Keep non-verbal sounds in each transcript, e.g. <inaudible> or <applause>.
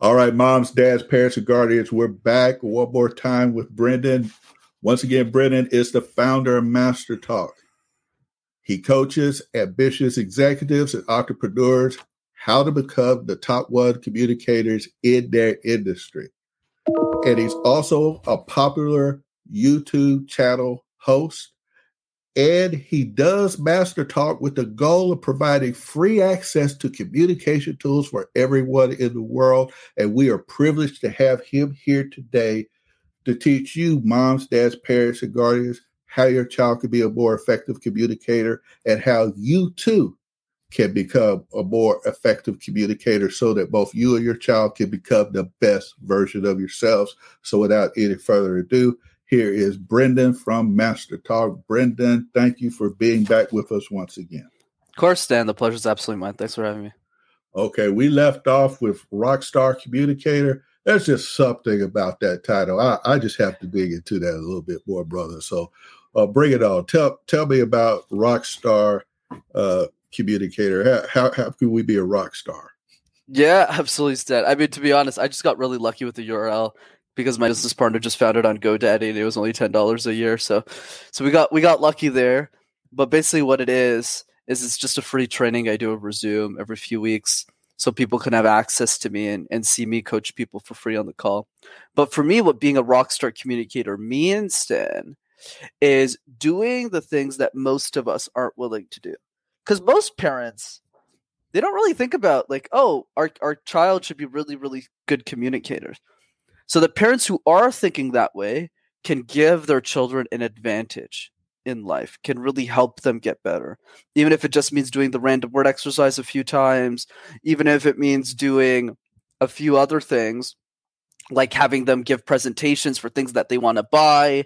All right, moms, dads, parents, and guardians, we're back one more time with Brendan. Once again, Brendan is the founder of Master Talk. He coaches ambitious executives and entrepreneurs how to become the top one communicators in their industry. And he's also a popular YouTube channel host and he does Master Talk with the goal of providing free access to communication tools for everyone in the world. And we are privileged to have him here today to teach you, moms, dads, parents, and guardians, how your child can be a more effective communicator and how you too can become a more effective communicator so that both you and your child can become the best version of yourselves. So, without any further ado, here is Brendan from Master Talk. Brendan, thank you for being back with us once again. Of course, Stan. The pleasure is absolutely mine. Thanks for having me. Okay, we left off with Rockstar Communicator. There's just something about that title. I, I just have to dig into that a little bit more, brother. So uh, bring it on. Tell tell me about Rockstar uh, Communicator. How, how, how can we be a rock star? Yeah, <laughs> absolutely, Stan. I mean, to be honest, I just got really lucky with the URL because my business partner just found it on GoDaddy and it was only ten dollars a year. So, so we got we got lucky there. But basically, what it is is it's just a free training I do over Zoom every few weeks, so people can have access to me and, and see me coach people for free on the call. But for me, what being a rockstar communicator means, Stan, is doing the things that most of us aren't willing to do. Because most parents, they don't really think about like, oh, our our child should be really really good communicators. So the parents who are thinking that way can give their children an advantage in life, can really help them get better. Even if it just means doing the random word exercise a few times, even if it means doing a few other things like having them give presentations for things that they want to buy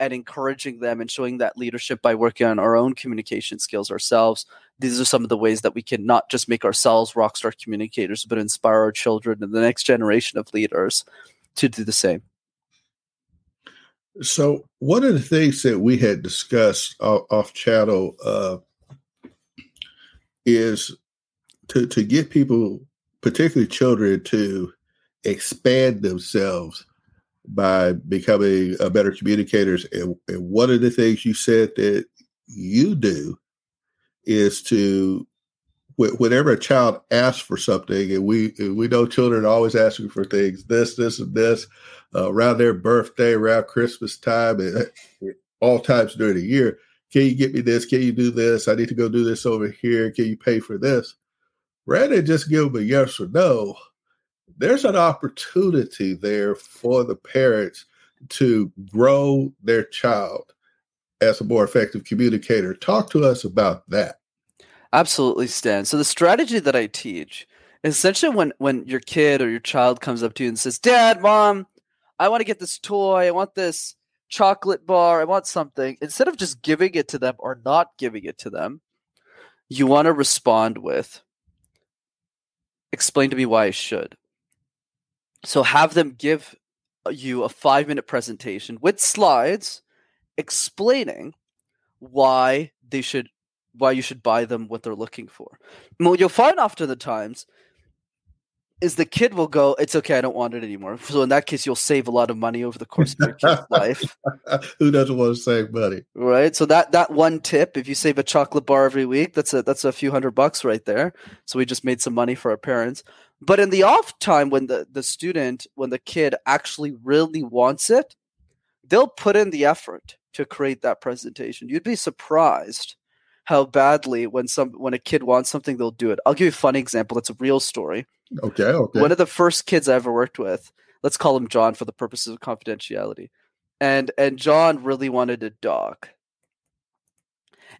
and encouraging them and showing that leadership by working on our own communication skills ourselves. These are some of the ways that we can not just make ourselves rockstar communicators, but inspire our children and the next generation of leaders to do the same. So, one of the things that we had discussed off, off channel uh, is to to get people, particularly children, to expand themselves by becoming better communicators. And, and one of the things you said that you do is to whenever a child asks for something, and we we know children are always asking for things, this, this, and this, uh, around their birthday, around Christmas time, and all times during the year. Can you get me this? Can you do this? I need to go do this over here. Can you pay for this? Rather than just give them a yes or no, there's an opportunity there for the parents to grow their child as a more effective communicator. Talk to us about that. Absolutely, Stan. So the strategy that I teach is essentially when when your kid or your child comes up to you and says, "Dad, Mom, I want to get this toy. I want this chocolate bar. I want something." Instead of just giving it to them or not giving it to them, you want to respond with, "Explain to me why I should." So have them give uh, you a five minute presentation with slides explaining why they should why you should buy them what they're looking for. Well, you'll find often the times is the kid will go, it's okay, I don't want it anymore. So in that case, you'll save a lot of money over the course of your kid's <laughs> life. Who doesn't want to save money? Right. So that that one tip, if you save a chocolate bar every week, that's a that's a few hundred bucks right there. So we just made some money for our parents. But in the off time when the, the student, when the kid actually really wants it, they'll put in the effort to create that presentation. You'd be surprised how badly when some when a kid wants something, they'll do it. I'll give you a funny example. That's a real story. Okay, okay. One of the first kids I ever worked with, let's call him John for the purposes of confidentiality. And and John really wanted a dog.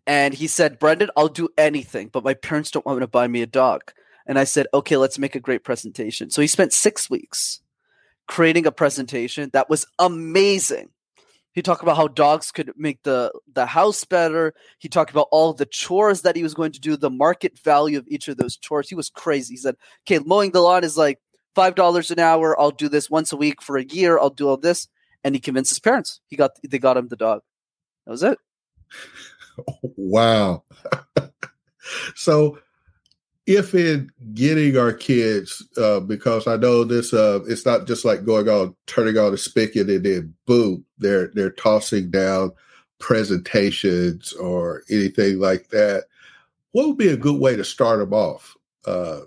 And he said, Brendan, I'll do anything, but my parents don't want me to buy me a dog. And I said, okay, let's make a great presentation. So he spent six weeks creating a presentation that was amazing. He talked about how dogs could make the, the house better. He talked about all the chores that he was going to do, the market value of each of those chores. He was crazy. He said, okay, mowing the lawn is like $5 an hour. I'll do this once a week for a year. I'll do all this. And he convinced his parents. He got they got him the dog. That was it. <laughs> Wow. <laughs> so if in getting our kids, uh, because I know this, uh, it's not just like going on, turning on a spigot and then boom, they're they're tossing down presentations or anything like that. What would be a good way to start them off, uh,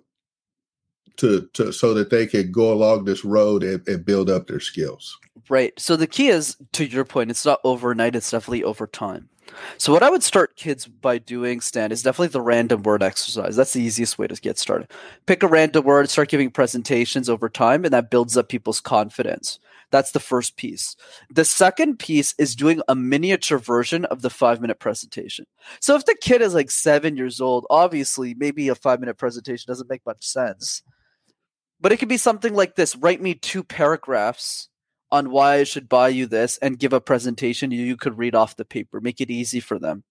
to to so that they can go along this road and, and build up their skills? Right. So the key is, to your point, it's not overnight; it's definitely over time. So what I would start kids by doing, Stan, is definitely the random word exercise. That's the easiest way to get started. Pick a random word, start giving presentations over time, and that builds up people's confidence. That's the first piece. The second piece is doing a miniature version of the five minute presentation. So if the kid is like seven years old, obviously maybe a five minute presentation doesn't make much sense. But it could be something like this write me two paragraphs on why I should buy you this and give a presentation you could read off the paper. Make it easy for them.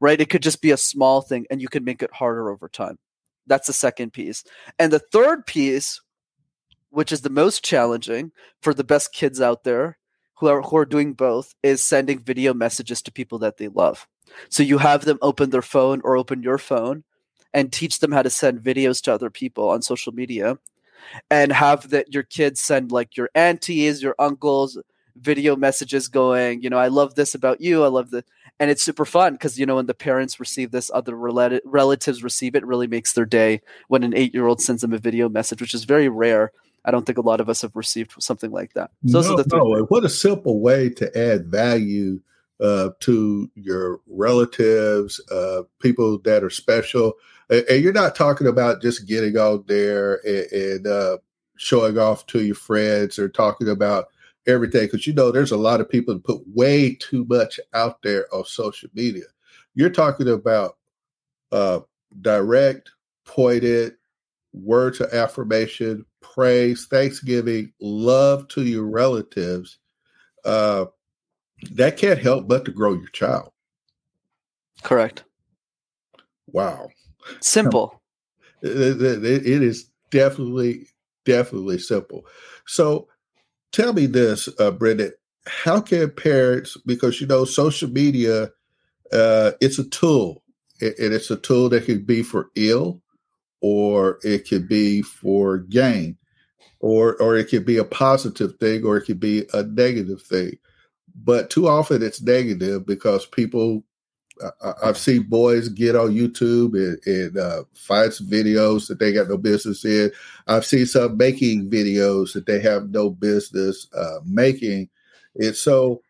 Right? It could just be a small thing and you can make it harder over time. That's the second piece. And the third piece, which is the most challenging for the best kids out there who are who are doing both, is sending video messages to people that they love. So you have them open their phone or open your phone and teach them how to send videos to other people on social media and have that your kids send like your aunties, your uncles video messages going, you know, I love this about you. I love the and it's super fun because you know when the parents receive this, other rel- relatives receive it, really makes their day when an eight-year-old sends them a video message, which is very rare. I don't think a lot of us have received something like that. So no, no. What a simple way to add value uh, to your relatives, uh, people that are special and you're not talking about just getting out there and, and uh, showing off to your friends or talking about everything because you know there's a lot of people that put way too much out there on social media. You're talking about uh, direct pointed words of affirmation praise thanksgiving love to your relatives uh, that can't help but to grow your child. Correct. Wow Simple. <laughs> it, is definitely, definitely simple. So tell me this, uh, Brendan, how can parents, because you know, social media, uh, it's a tool and it's a tool that can be for ill or it could be for gain or or it could be a positive thing or it could be a negative thing but too often it's negative because people I, have seen boys get on YouTube and, and uh, find some videos that they got no business in. I've seen some making videos that they have no business uh, making. And so,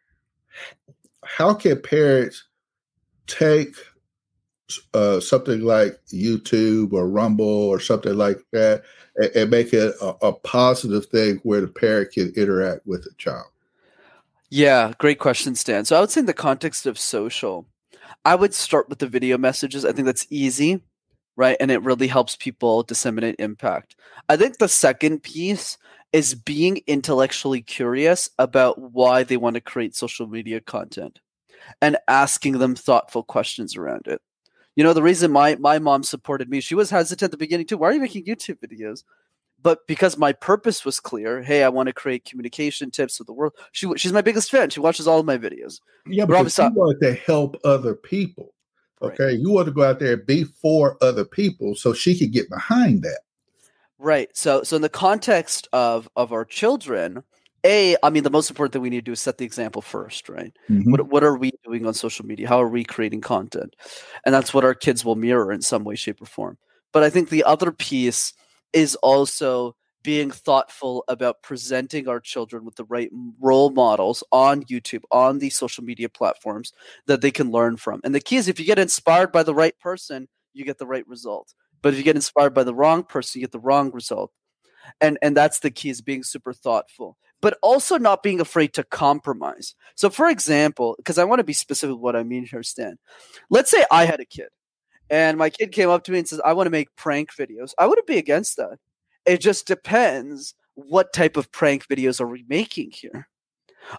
how can parents take uh, something like YouTube or Rumble or something like that and, and make it a, a positive thing where the parent can interact with the child? Yeah, great question, Stan. So I would say in the context of social, I would start with the video messages. I think that's easy, right? And it really helps people disseminate impact. I think the second piece is being intellectually curious about why they want to create social media content and asking them thoughtful questions around it. You know, the reason my my mom supported me, she was hesitant at the beginning too. Why are you making YouTube videos? But because my purpose was clear hey i want to create communication tips for the world she she's my biggest fan she watches all of my videos yeah but you want to help other people okay right. you want to go out there and be for other people so she could get behind that Right. So so in the context of of our children, a I mean the most important thing we need to do is set the example first, right? Mhm. What what are we doing on social media? How are we creating content? And that's what our kids will mirror in some way, shape, or form. But I think the other piece is also being thoughtful about presenting our children with the right role models on YouTube, on these social media platforms that they can learn from. And the key is if you get inspired by the right person, you get the right result. But if you get inspired by the wrong person, you get the wrong result. And and that's the key is being super thoughtful, but also not being afraid to compromise. So for example, because I want to be specific what I mean here, Stan. Let's say I had a kid and my kid came up to me and says, I want to make prank videos. I wouldn't be against that. It just depends what type of prank videos are we making here?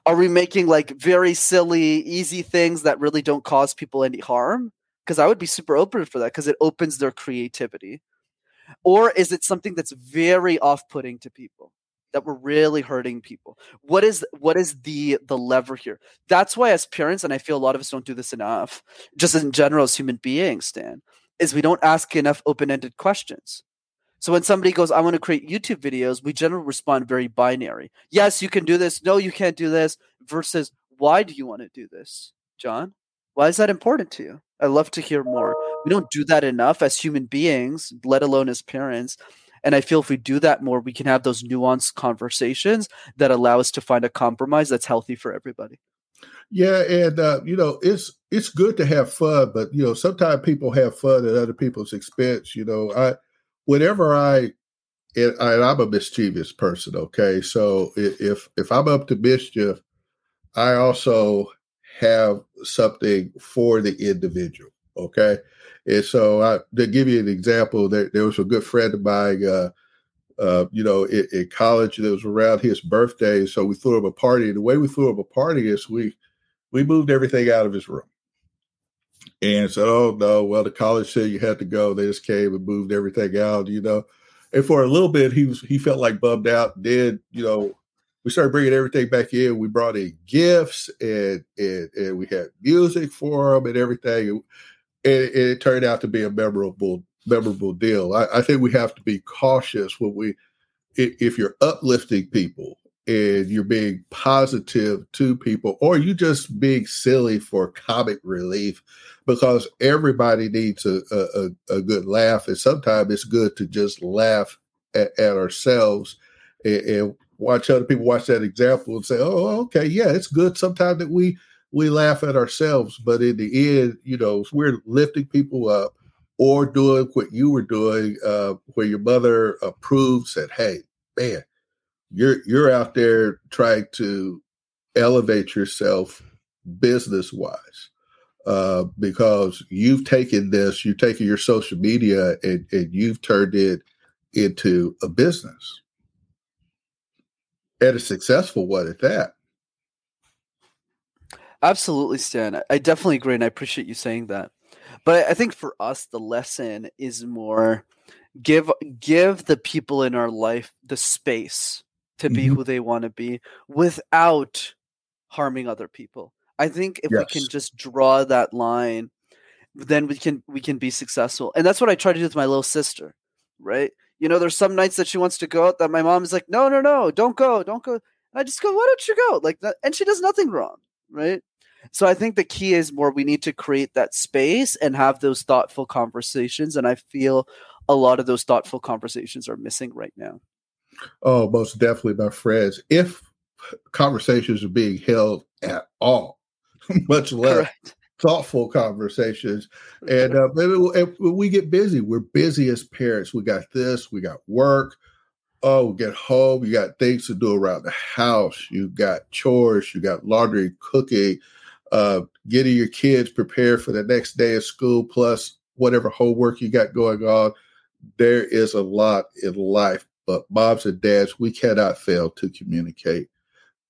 Are we making like very silly, easy things that really don't cause people any harm? Because I would be super open for that because it opens their creativity. Or is it something that's very off-putting to people? That we're really hurting people. What is what is the the lever here? That's why as parents, and I feel a lot of us don't do this enough, just in general as human beings, Stan, is we don't ask enough open-ended questions. So when somebody goes, I want to create YouTube videos, we generally respond very binary. Yes, you can do this. No, you can't do this. Versus, why do you want to do this, John? Why is that important to you? I love to hear more. We don't do that enough as human beings, let alone as parents. And I feel if we do that more, we can have those nuanced conversations that allow us to find a compromise that's healthy for everybody. Yeah, and uh, you know, it's it's good to have fun, but you know, sometimes people have fun at other people's expense. You know, I whenever I and, and I'm a mischievous person, okay. So if if I'm up to mischief, I also have something for the individual, okay. And so, I, to give you an example, there, there was a good friend of mine, uh, uh, you know, in, in college. That was around his birthday, so we threw him a party. The way we threw him a party is we we moved everything out of his room and said, "Oh no, well the college said you had to go." They just came and moved everything out, you know. And for a little bit, he was he felt like bummed out. Then you know, we started bringing everything back in. We brought in gifts and and, and we had music for him and everything. And it turned out to be a memorable memorable deal. I, I think we have to be cautious when we if you're uplifting people and you're being positive to people or you just being silly for comic relief because everybody needs a, a, a- a good laugh and sometimes it's good to just laugh at, at ourselves and, and watch other people watch that example and say oh okay yeah it's good sometimes that we we laugh at ourselves but in the end you know we're lifting people up or doing what you were doing uh, where your mother approved said hey man you're you're out there trying to elevate yourself business wise uh, because you've taken this you've taken your social media and, and you've turned it into a business. And a successful one at that Absolutely, Stan. I- definitely agree, and I appreciate you saying that. But I think for us, the lesson is more give give the people in our life the space to be Mhm. who they want to be without harming other people. I think if we can just draw that line, then we can we can be successful. And that's what I try to do with my little sister, right? You know, there's some nights that she wants to go out that my mom is like, "No, no, no, don't go, don't go." And I just go, "Why don't you go?" Like that, and she does nothing wrong, right? So I think the key is more we need to create that space and have those thoughtful conversations. And I feel a lot of those thoughtful conversations are missing right now. oh most definitely my friends if conversations are being held at all <laughs> much less Correct. thoughtful conversations and uh, maybe we- if we get busy we're busy as parents we got this we got work oh we get home you got things to do around the house you got chores you got laundry cooking uh, getting your kids prepared for the next day of school plus whatever homework you got going on there is a lot in life but moms and dads we cannot fail to communicate.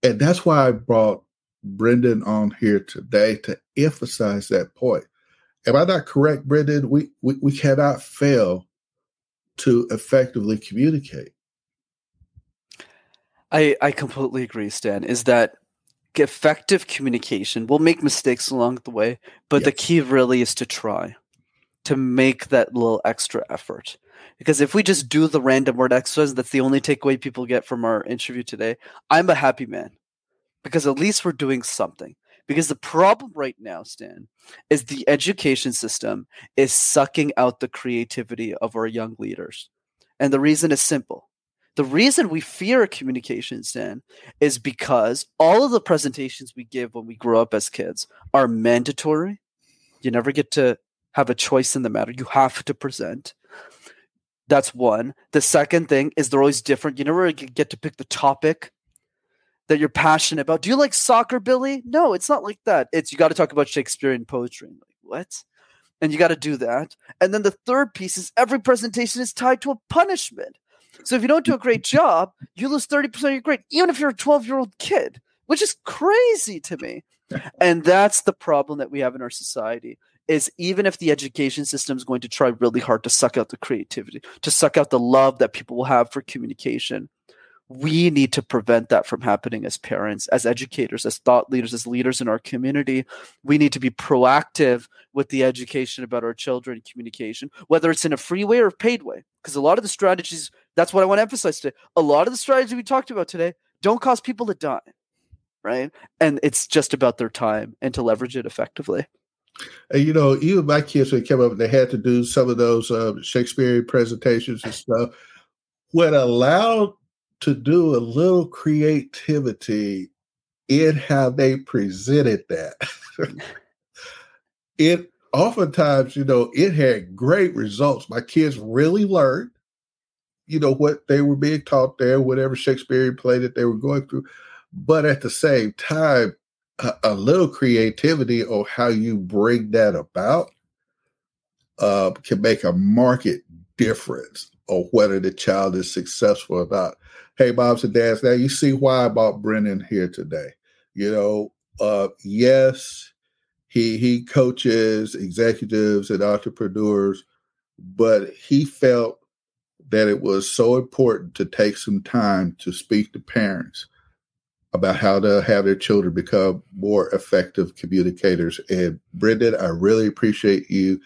And that's why i brought brendan on here today to emphasize that point. Am i not correct brendan? We we, we cannot fail to effectively communicate. I, I completely agree, Stan. Is that effective communication? We'll make mistakes along the way, but the key really is to try to make that little extra effort. Because if we just do the random word exercise, that's the only takeaway people get from our interview today. I'm a happy man because at least we're doing something. Because the problem right now, Stan, is the education system is sucking out the creativity of our young leaders. And the reason is simple. The reason we fear communications Stan, is because all of the presentations we give when we grow up as kids are mandatory. You never get to have a choice in the matter. You have to present. That's one. The second thing is they're always different. You never get to pick the topic that you're passionate about. Do you like soccer, Billy? No, it's not like that. It's you got to talk about Shakespearean poetry. Like, what? And you got to do that. And then the third piece is every presentation is tied to a punishment. So if you don't do a great job, you lose 30% of your grade, even if you're a 12 year old kid, which is crazy to me. <laughs> and that's the problem that we have in our society is even if the education system is going to try really hard to suck out the creativity, to suck out the love that people will have for communication, we need to prevent that from happening as parents, as educators, as thought leaders, as leaders in our community. We need to be proactive with the education about our children communication, whether it's in a free way or a paid way. Because a lot of the strategies, that's what I want to emphasize today. A lot of the strategies we talked about today don't cause people to die, right? And it's just about their time and to leverage it effectively. And you know, even my kids when they came up, and they had to do some of those uh, Shakespearean presentations and stuff. What allowed to do a little creativity in how they presented that. <laughs> it oftentimes, you know, it had great results. My kids really learned, you know, what they were being taught there, whatever Shakespearean play that they were going through. But at the same time, a, a little creativity on how you bring that about uh, can make a market difference on whether the child is successful or not hey, moms and dads, now you see why I brought Brendan here today. You know, uh, yes, he he coaches executives and entrepreneurs, but he felt that it was so important to take some time to speak to parents about how to have their children become more effective communicators. And Brendan, I really appreciate you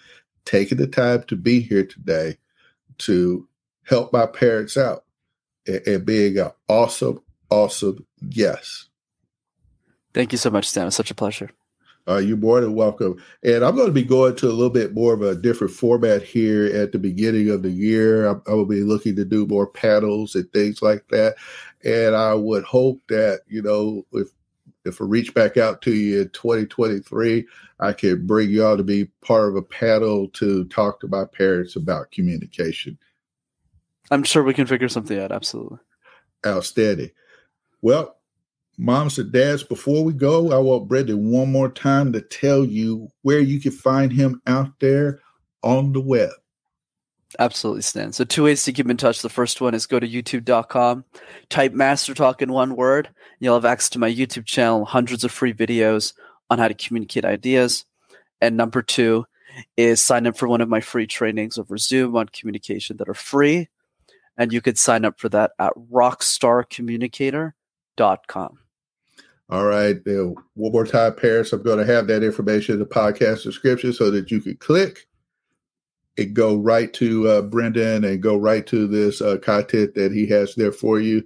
taking the time to be here today to help my parents out and, being an awesome, awesome guest. Thank you so much, Stan. It's such a pleasure. Uh, you're more than welcome. And I'm going to be going to a little bit more of a different format here at the beginning of the year. I, I will be looking to do more panels and things like that. And I would hope that, you know, if if I reach back out to you in 2023, I can bring you all to be part of a panel to talk to my parents about communication. I'm sure we can figure something out. Absolutely. Outstanding. Well, moms and dads, before we go, I want Brendan one more time to tell you where you can find him out there on the web. Absolutely, Stan. So, two ways to keep in touch. The first one is go to youtube.com, type Master Talk in one word, and you'll have access to my YouTube channel, hundreds of free videos on how to communicate ideas. And number two is sign up for one of my free trainings over Zoom on communication that are free and you could sign up for that at rockstarcommunicator.com. All right. One more time, parents, I'm going to have that information in the podcast description so that you can click and go right to uh, Brendan and go right to this uh, content that he has there for you.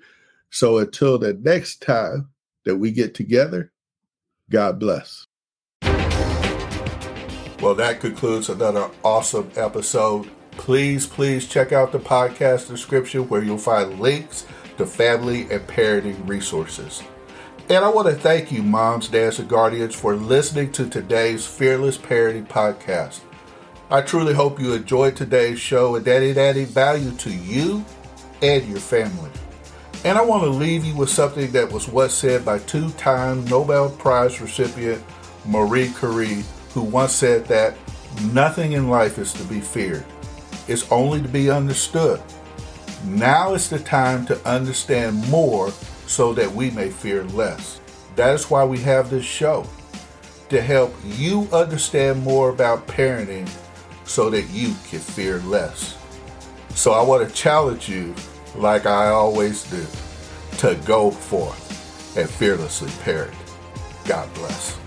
So until the next time that we get together, God bless. Well, that concludes another awesome episode please, please check out the podcast description where you'll find links to family and parenting resources. And I want to thank you, moms, dads, and guardians, for listening to today's Fearless Parenting Podcast. I truly hope you enjoyed today's show and that it added value to you and your family. And I want to leave you with something that was once said by two time Nobel Prize recipient Marie Curie, who once said that nothing in life is to be feared it's only to be understood. Now is the time to understand more so that we may fear less. That is why we have this show to help you understand more about parenting so that you can fear less. So I want to challenge you, like I always do, to go forth and fearlessly parent. God bless.